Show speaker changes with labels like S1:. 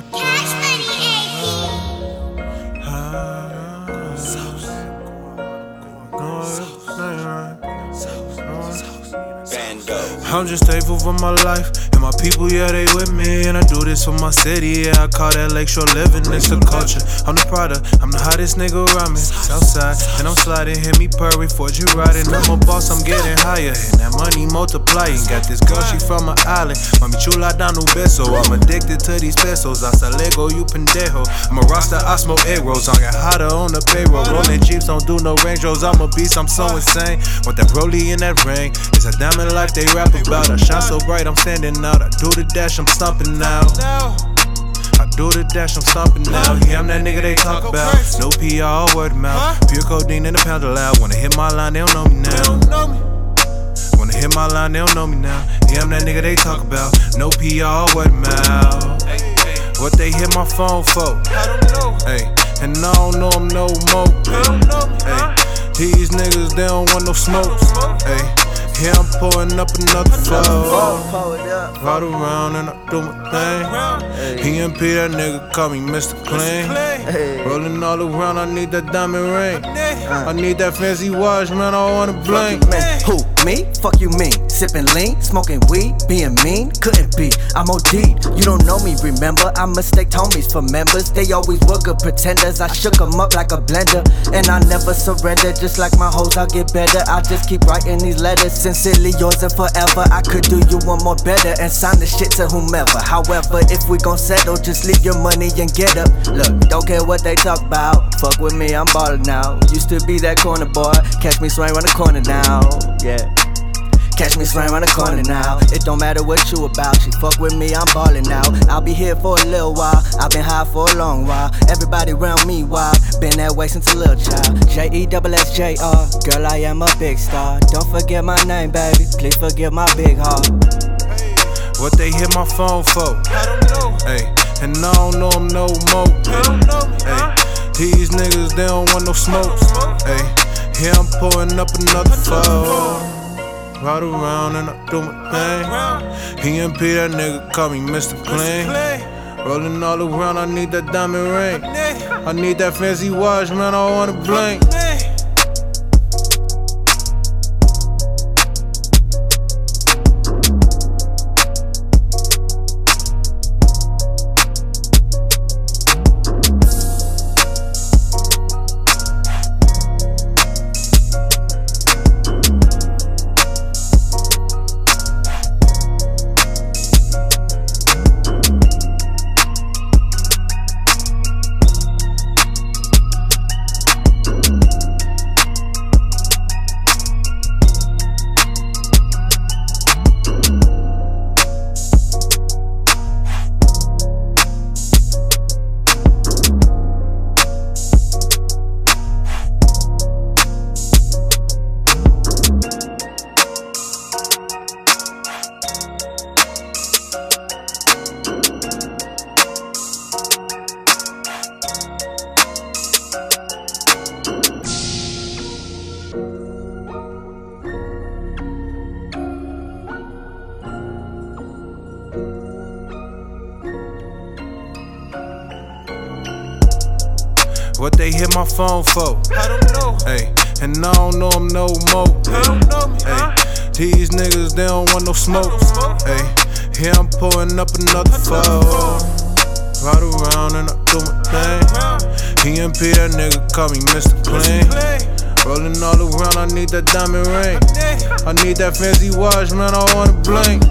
S1: Cash money,
S2: I'm just thankful for my life and my people, yeah, they with me. And I do this for my city, yeah. I call that lakeshore living, it's the culture. I'm the product, I'm the hottest nigga around me. Southside, and I'm sliding, hit me purry, Ford you riding. I'm a boss, I'm getting higher, and that money multiplying. Got this girl, she from an island. Mami chula da no beso. I'm addicted to these pesos. Hasta lego, you pendejo. I'm a roster, I smoke egg rolls. I get hotter on the payroll. Rolling Jeeps, don't do no range rolls. I'm a beast, I'm so insane. Want that Broly in that ring. It's a diamond life they rap about. I shine so bright, I'm standing out. I do the dash, I'm stomping out. I do the dash, I'm stomping now. Yeah, I'm that nigga they talk about. No PR, word of mouth. Pure codeine in the pound loud. Wanna hit my line, they don't know me now. Wanna hit my line, they don't know me now. Yeah, I'm that nigga they talk about. No PR, word of mouth. What they hit my phone for? Hey, and I don't know them no more. Hey, these niggas, they don't want no smokes. Hey, here I'm pouring up another flow.
S3: Pull it up.
S2: Ride around and I do my thing. EMP, that nigga call me Mr. Clean.
S3: Hey.
S2: Rolling all around, I need that diamond ring. I need that fancy watch, man, I wanna blink.
S3: Who? Me? Fuck you mean? Sipping lean, smoking weed, being mean? Couldn't be. I'm OD. You don't know me, remember? I mistake homies for members. They always were good pretenders. I shook 'em up like a blender. And I never surrender. Just like my hoes, I'll get better. I just keep writing these letters. Sincerely yours and forever. I could do you one more better and sign the shit to whomever. However, if we gon' settle, just leave your money and get up. Look, don't care what they talk about. Fuck with me, I'm ballin' now. Used to be that corner boy. Catch me swing around the corner now. Yeah. Catch me swing around the corner now. It don't matter what you about. She fuck with me, I'm ballin' now. I'll be here for a little while. I've been high for a long while. Everybody around me wild. Been that way since a little child. J E double S J R. Girl, I am a big star. Don't forget my name, baby. Please forgive my big heart.
S2: What they hit my phone for? I don't know. Hey, and I don't know them no more. Hey, these niggas, they don't want no smoke. Hey, here I'm pouring up another flow. Ride around and I do my thing. EMP, that nigga call me Mr. Clean. Rolling all around, I need that diamond ring. I need that fancy watch, man, I wanna blink. What they hit my phone for? Hey, and I don't know them no more. Hey, these niggas, they don't want no smoke. Hey, here I'm pouring up another flow. Ride around and I do my thing. EMP, that nigga call me Mr. Clean. Rolling all around, I need that diamond ring. I need that fancy watch, man, I wanna blink.